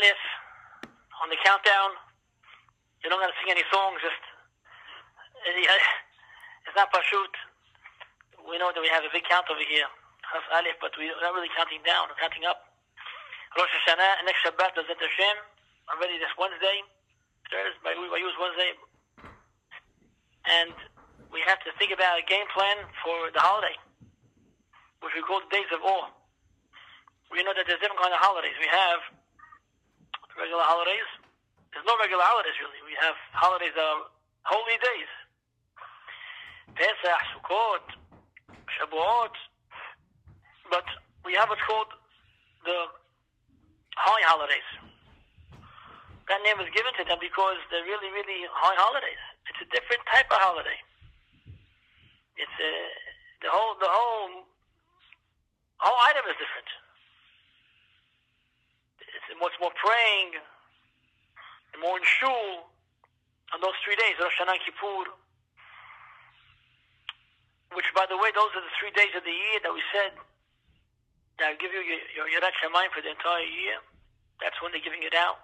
On the countdown, You're not going to sing any songs, just, uh, it's not Pashut. We know that we have a big count over here, Chaf Aleph, but we're not really counting down, we're counting up. Rosh Hashanah, next Shabbat, Bezat Hashem, already this Wednesday, Thursday, we use Wednesday, and we have to think about a game plan for the holiday, which we call the Days of Awe. We know that there's different kind of holidays. We have regular holidays. There's no regular holidays really. We have holidays that are holy days. Pesach, Sukkot, Shavuot. But we have what's called the high holidays. That name was given to them because they're really, really high holidays. It's a different type of holiday. It's a, the whole, the whole, whole item is different. It's much more praying, more in shul on those three days, Rosh Hashanah Kippur, which, by the way, those are the three days of the year that we said that give you your, your Yirat Shamayim for the entire year. That's when they're giving it out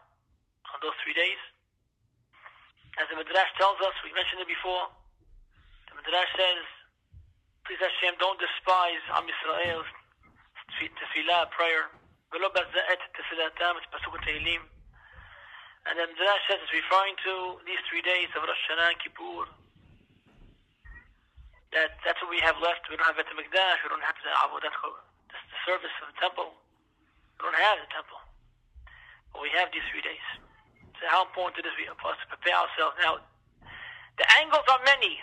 on those three days. As the Midrash tells us, we mentioned it before, the Midrash says, please Hashem, don't despise Am Yisrael's tefillah, prayer. ולא בזעת תפילתם, it's Pasuk Tehillim. and then the Midrash says referring to these three days of Rosh Hashanah and Kippur. That, that's what we have left. We don't have Bet Mikdash, we don't have the Avodat, That's the service of the temple. We don't have the temple. But we have these three days. So how important it is for us to prepare ourselves. Now, the angles are many,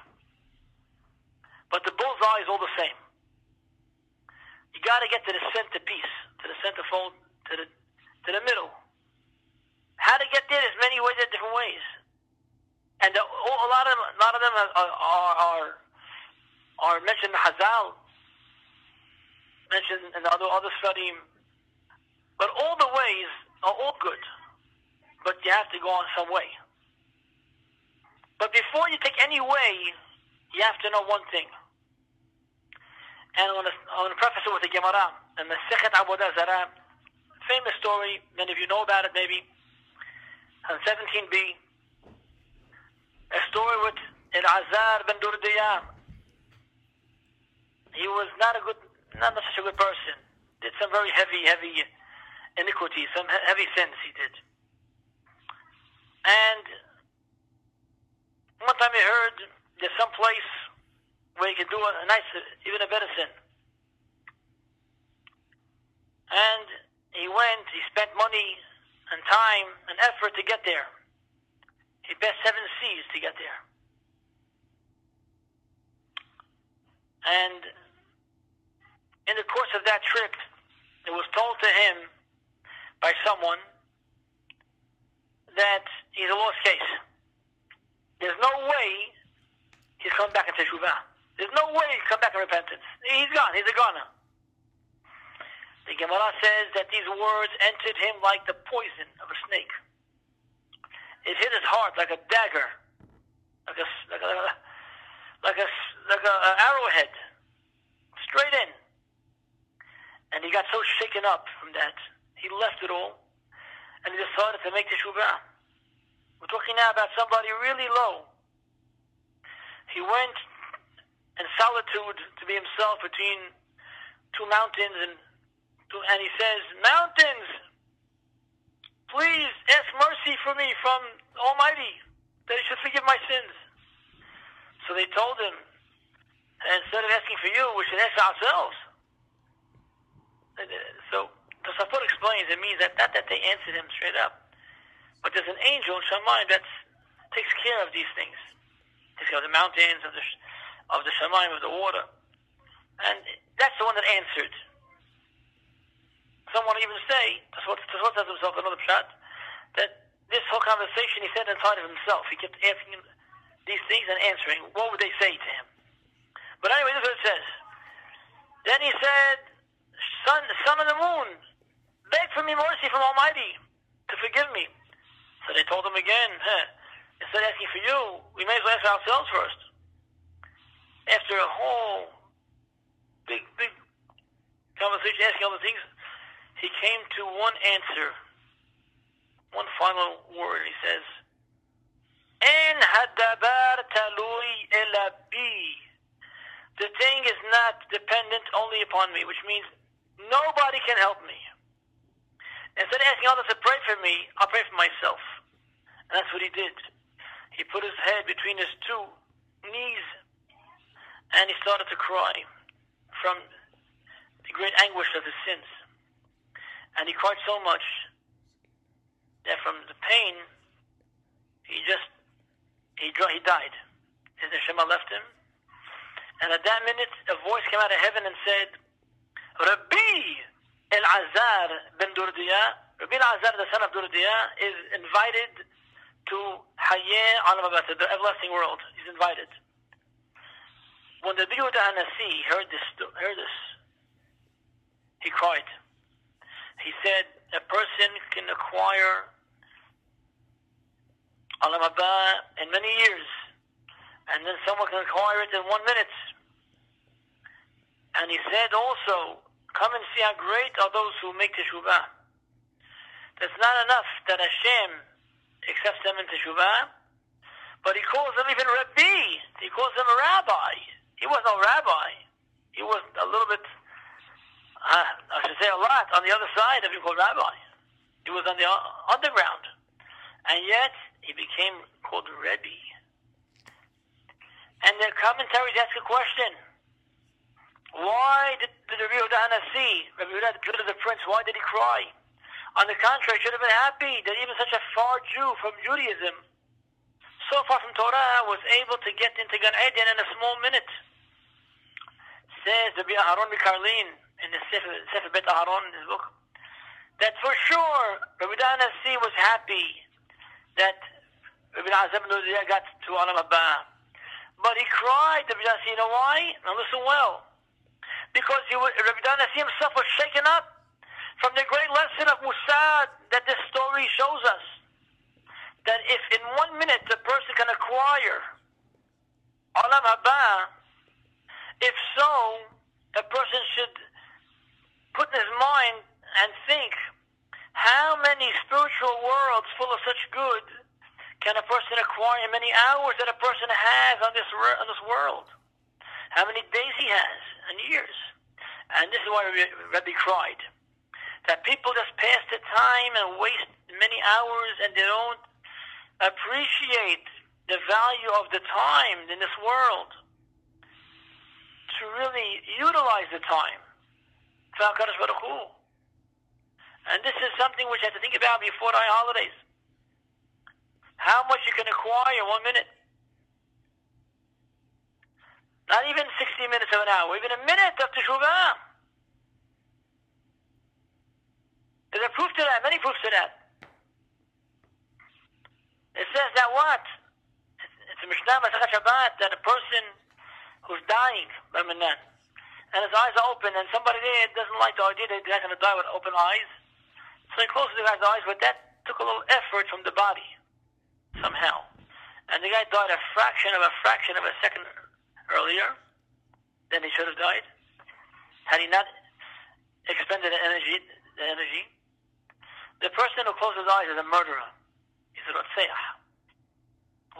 but the bullseye is all the same. You got to get to the centerpiece, to the centerfold, to the to the middle. How to get there? There's many ways, different ways, and the, a lot of a lot of them are are are, mentioned in Hazal, mentioned in the other other study. But all the ways are all good, but you have to go on some way. But before you take any way, you have to know one thing. And I want to, preface it with the Gemara and the Sechet Avodah Zarah. Famous story, many of you know about it maybe. On 17b, a story with Elazar ben Durdiyah. He was not a good, not such a good person. Did some very heavy, heavy iniquities, some heavy sins he did. And one time he heard there's some place where he can do a nice, even a better sin. And he went, he spent money and time and effort to get there. He passed seven seas to get there. And in the course of that trip, it was told to him by someone that he's a lost case. There's no way he's coming back into Teshuvah. There's no way he'll come back in repentance. He's gone. He's a goner. The Gemara says that these words entered him like the poison of a snake. It hit his heart like a dagger, like a like a like a like a, a arrowhead, straight in. And he got so shaken up from that, he left it all, and he decided to make teshuvah. We're talking now about somebody really low. He went in solitude to be himself between two mountains and and he says, Mountains, please ask mercy for me from Almighty that he should forgive my sins. So they told him, instead of asking for you, we should ask ourselves. Uh, so the Tosafot explains it means that not that they answered him straight up, but there's an angel in Shamayim that takes care of these things. Takes care of the mountains, of the of the Shemaim, of the water. And that's the one that answered. Someone even say, Tosfot says himself another shot, that this whole conversation he said inside of himself. He kept asking these things and answering. What would they say to him? But anyway, this is what it says. Then he said, Son, son of the moon, beg for me mercy from Almighty to forgive me. So they told him again, huh, instead of asking for you, we may as well ask ourselves first after a whole big, big conversation, asking all the things, he came to one answer. one final word. He says, "En hadabar talui elabi." The thing is not dependent only upon me, which means nobody can help me. Instead of asking others to pray for me, I'll pray for myself. And that's what he did. He put his head between his two knees and he started to cry from the great anguish of his sins. And he cried so much that from the pain, he just, he, he died. His neshama left him. And at that minute, a voice came out of heaven and said, Rabbi El-Azar ben Durdiya, Rabbi El-Azar, the son of Durdiya, is invited to Hayeh Alam the everlasting world. He's invited. When the Yehuda Hanasi heard this, heard this, he cried. He said, a person can acquire Alam in many years, and then someone can acquire it in one minute. And he said also, come and see how great are those who make teshuvah. That's not enough that Hashem accepts them in teshuvah, but he calls them even Rabbi. He calls them a rabbi. He was no rabbi. He was a little bit, uh, I should say a lot, on the other side of being called rabbi. He was on the underground. And yet, he became called Rebbe. And the commentaries ask a question. Why did, did Rabbi Yehuda see, Rabbi Yehuda, the the prince, why did he cry? On the contrary, he should have been happy that even such a far Jew from Judaism, so far from Torah, was able to get into Gan Eden in a small minute says Rabbi Aharon Mikarlin in the Sefer, Sefer Bet Aharon, in his book, that for sure Rabbi Danasi was happy that Rabbi Azam got to Alam Haba. But he cried, Rabbi Danasi, you know why? Now listen well. Because he was, Rabbi Danasi himself was shaken up from the great lesson of Mussar that this story shows us. That if in one minute a person can acquire Alam Haba, if so, a person should put in his mind and think, how many spiritual worlds full of such good can a person acquire in many hours that a person has on this on this world? How many days he has and years? And this is why Rabbi cried that people just pass the time and waste many hours and they don't appreciate the value of the time in this world to really utilize the time And this is something which I have to think about before the holidays. How much you can acquire in one minute. Not even 60 minutes of an hour, even a minute of teshuvah. There's a proof to that, many proofs to that. It says that what? It's a Mishnah Masachat Shabbat that a person who's dying, and his eyes are open, and somebody there doesn't like the idea that the guy's going to die with open eyes, so he closes the guy's eyes, but that took a little effort from the body, somehow. And the guy died a fraction of a fraction of a second earlier than he should have died, had he not expended the energy. The energy. The person who closes his eyes is a murderer. He's a Rotseach.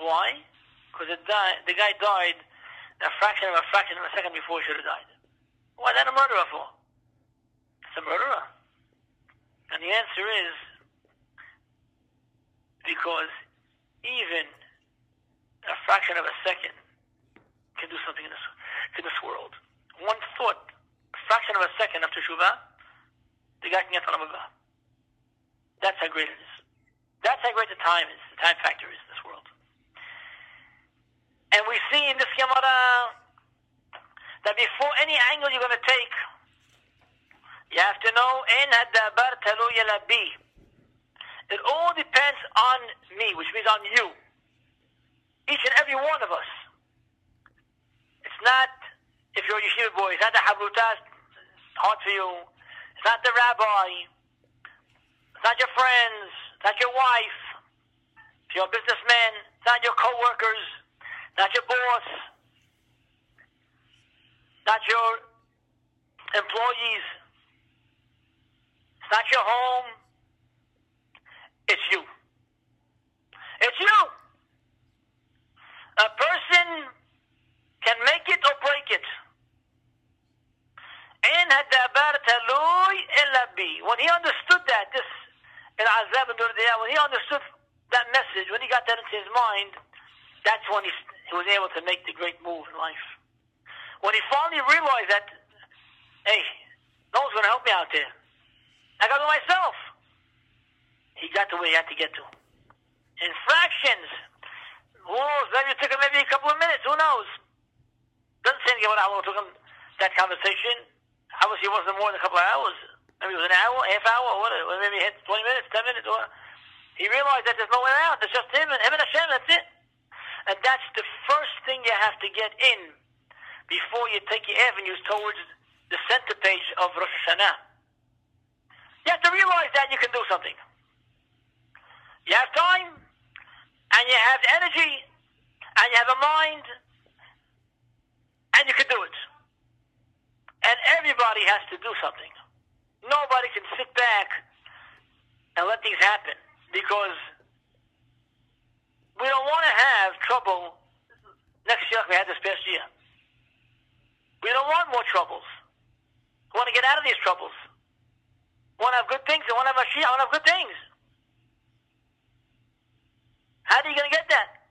Why? Because the guy died a fraction of a fraction of a second before he should have died. Why that a murderer for? It's a murderer. And the answer is because even a fraction of a second can do something in this, in this world. One thought, a fraction of a second of teshuvah, the guy can get on That's how great it is. That's how great the time is, the time factor is in this world. And we see in this Gemara that before any angle you're going to take, you have to know, in hadabar talu yalabi. It all depends on me, which means on you. Each and every one of us. It's not, if you're a yeshiva boy, it's not the habrutas, hard for you. It's not the rabbi. It's not your friends. It's not your wife. If you're a businessman, it's not your co-workers not your boss, not your employees, it's not your home, it's you. It's you. A person can make it or break it. When he understood that, this in Azab when he understood that message, when he got that into his mind, that's when he was able to make the great move in life. When he finally realized that, hey, no one's going to help me out there. I got to do it myself. He got to where he had to get to. In fractions, rules, maybe it took him maybe a couple of minutes, who knows? Doesn't say anything about how long it took him that conversation. Obviously, it wasn't more than a couple of hours. Maybe it was an hour, half hour, or whatever. Maybe it 20 minutes, 10 minutes. Or he realized that there's no way out. It's just him and him and Hashem. That's it. And that's the first thing you have to get in before you take your avenues towards the center page of Rosh Hashanah. You have to realize that you can do something. You have time, and you have energy, and you have a mind, and you can do it. And everybody has to do something. Nobody can sit back and let things happen because we don't want to have trouble next year like we had this past year. We don't want more troubles. We want to get out of these troubles. We want to have good things We want to have Mashiach. We want to have good things. How are you going to get that?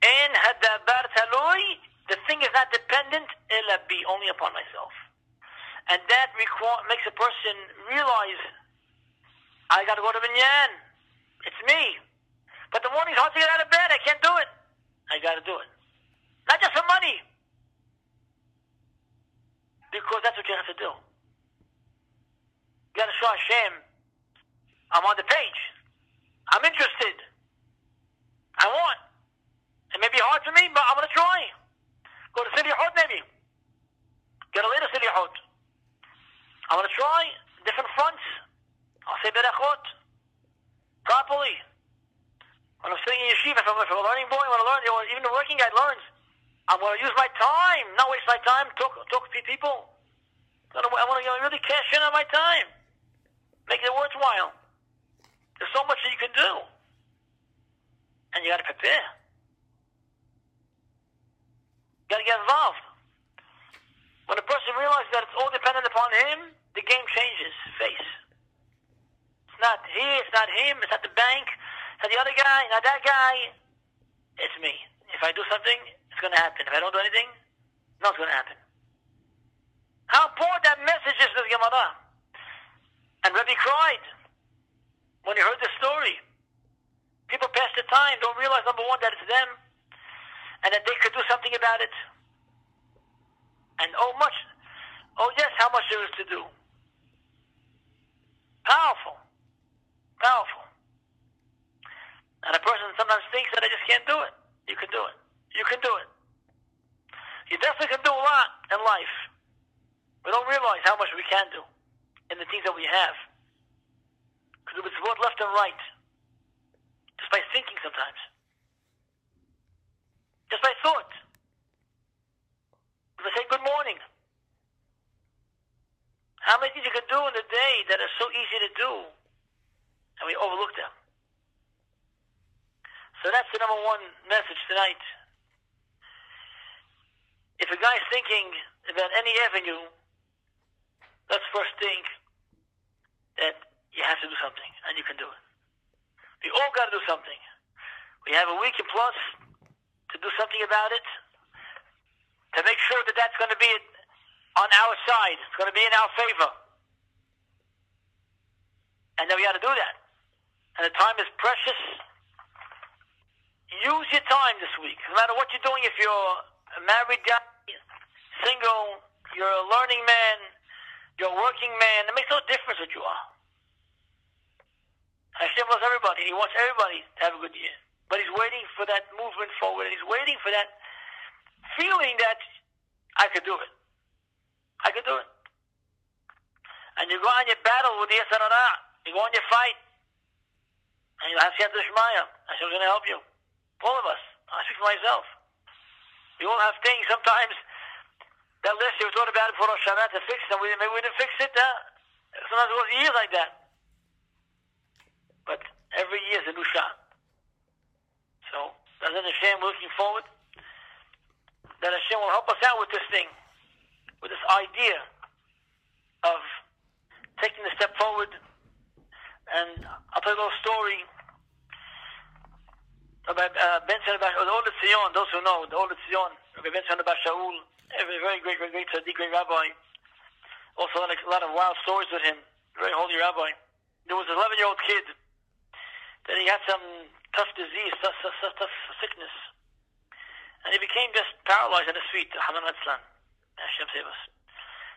In hadabar talui, the thing is not dependent, illa be only upon myself. And that require, makes a person realize, I got to go to Minyan. It's me. But the morning's hard to get out of bed. I can't do it. I got to do it. Not just for money. Because that's what you have to do. You got to show Hashem, I'm on the page. I'm interested. I want. It may be hard for me, but I'm going to try. Go to City Hut maybe. Get a later City Hut. I'm going to try different fronts. I'll say berachot properly. When I'm sitting in yeshiva, if I'm, if I'm a learning boy, when I learn, know, even the working guy learns. I'm going to use my time, not waste my time, talk, talk to people. I want to really cash in on my time. Make it worthwhile. There's so much that you can do. And you got to prepare. You got to get involved. When a person realizes that it's all dependent upon him, the game changes face. It's not he, it's not him, it's not the bank, it's not the other guy, not that guy. It's me. If I do something, it's going to happen. If I don't do anything, nothing's going to happen. How important that message is to the Gemara. And Rabbi cried when he heard the story. People pass the time, don't realize, number one, that it's them, and that they could do something about it. And oh, much, oh, yes, how much there is to do. Powerful. Powerful. And a person sometimes thinks that I just can't do it. You can do it. You can do it. You definitely can do a lot in life. We don't realize how much we can do in the things that we have. Because it's both left and right. Just by thinking sometimes. Just by thought. If I say good morning. How many things you can do in a day that are so easy to do and we overlook them? So that's the number one message tonight. If a guy's thinking about any avenue, let's first think that you have to do something, and you can do it. We all got to do something. We have a week and plus to do something about it, to make sure that that's going to be on our side. It's going to be in our favor. And then we got to do that. And the time is precious. Use your time this week. No matter what you're doing, if you're a married guy, single, you're a learning man, you're a working man, it makes no difference what you are. Hashem loves everybody. He wants everybody to have a good year. But he's waiting for that movement forward. And he's waiting for that feeling that I could do it. I could do it. And you go on your battle with the Yetzer Hara. You go on your fight. And you have Siyat Shmaya. Hashem's going to help you. All of us. I speak for myself. We all have things sometimes that list you thought about it for Rosh Hashanah to fix them. We, maybe we didn't fix it. Uh, sometimes it was years like that. But every year is a new shot. So in Hashem, we're looking forward that Hashem will help us out with this thing, with this idea of taking a step forward. And I'll tell you a little story about uh, Ben Shalom, the Old Zion, those who know, the Old Zion, Rabbi Ben Shalom Shaul, a very great, great, great, great, great rabbi. Also, a lot of wild stories with him. Very holy rabbi. There was an 11 year old kid that he had some tough disease, tough, tough, tough, tough sickness. And he became just paralyzed on his feet. Haman Hashem save us.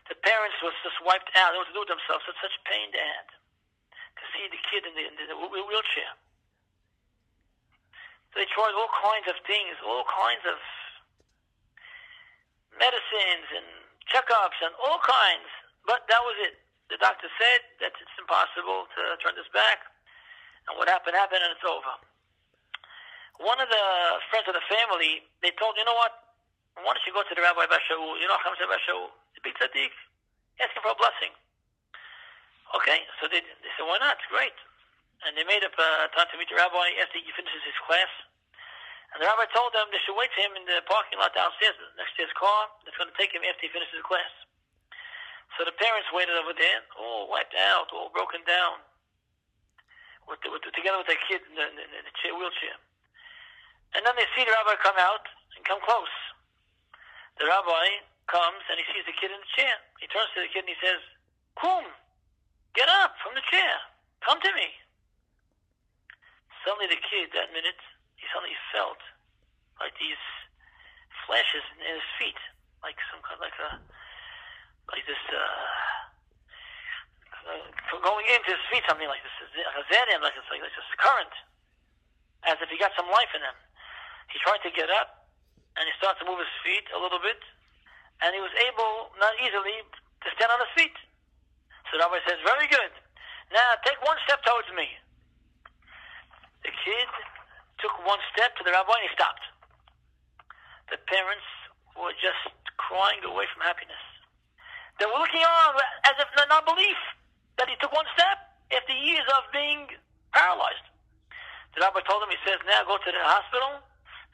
The parents was just wiped out. They what to do themselves. Such, such pain they had to see the kid in the, in the wheelchair. So they tried all kinds of things, all kinds of medicines and checkups and all kinds. But that was it. The doctor said that it's impossible to turn this back. And what happened happened and it's over. One of the friends of the family, they told, you know what? Why don't you go to the Rabbi Bashaul? You know Hamza Bashaul? The big tzaddik. Ask him for a blessing. Okay, so they, they said, why not? Great. And they made up a time to meet the rabbi after he finishes his class. And the rabbi told them they should wait for him in the parking lot downstairs next to his car that's going to take him after he finishes his class. So the parents waited over there, all wiped out, all broken down, with with the, together with their kid in the, in chair, wheelchair. And then they see the rabbi come out and come close. The rabbi comes and he sees the kid in the chair. He turns to the kid and he says, Kum, get up from the chair. Come to me. Suddenly the kid, that minute, he suddenly felt like these flashes in his feet, like some kind of like a, like this, uh, uh, going into his feet, something like this, like it's like, this current, as if he got some life in him. He tried to get up, and he started to move his feet a little bit, and he was able, not easily, to stand on his feet. So rabbi says, very good. Now take one step towards me. The kid took one step to the rabbi and he stopped. The parents were just crying away from happiness. They were looking on as if in non-belief that he took one step after years of being paralyzed. The rabbi told him, he says, now go to the hospital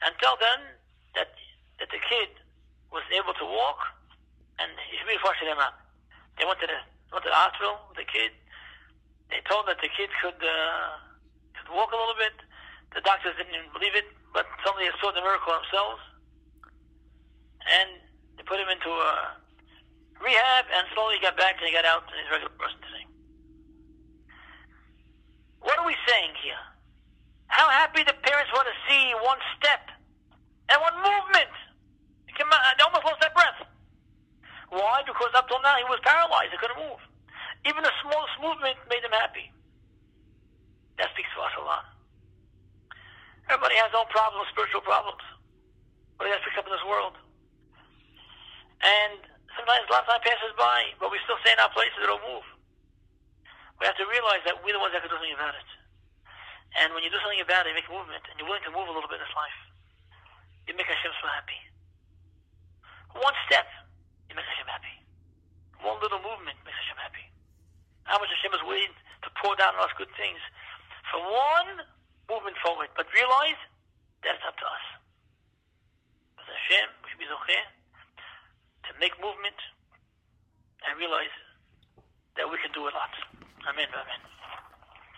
and tell them that, that the kid was able to walk and he should be them out. They went to the, went to the hospital with the kid. They told that the kid could, uh, could walk a little bit. The doctors didn't even believe it, but they saw the miracle themselves. And they put him into a rehab, and slowly he got back and he got out and he's a regular person. What are we saying here? How happy the parents want to see one step and one movement. They almost lost their breath. Why? Because up till now he was paralyzed. He couldn't move. Even the smallest movement made him happy. That speaks for us a lot. Everybody has their own problems, spiritual problems. What he has picked up in this world. And sometimes a lot of time passes by, but we still stay in our places don't move. We have to realize that we're the ones that can do something about it. And when you do something about it, you make a movement, and you're willing to move a little bit in this life, you make Hashem so happy. One step, you make Hashem happy. One little movement makes Hashem happy. How much Hashem is waiting to pour down on us good things. For one movement forward. But realize that it's up to us. As Hashem, we should be zocher to make movement and realize that we can do a lot. Amen. Amen.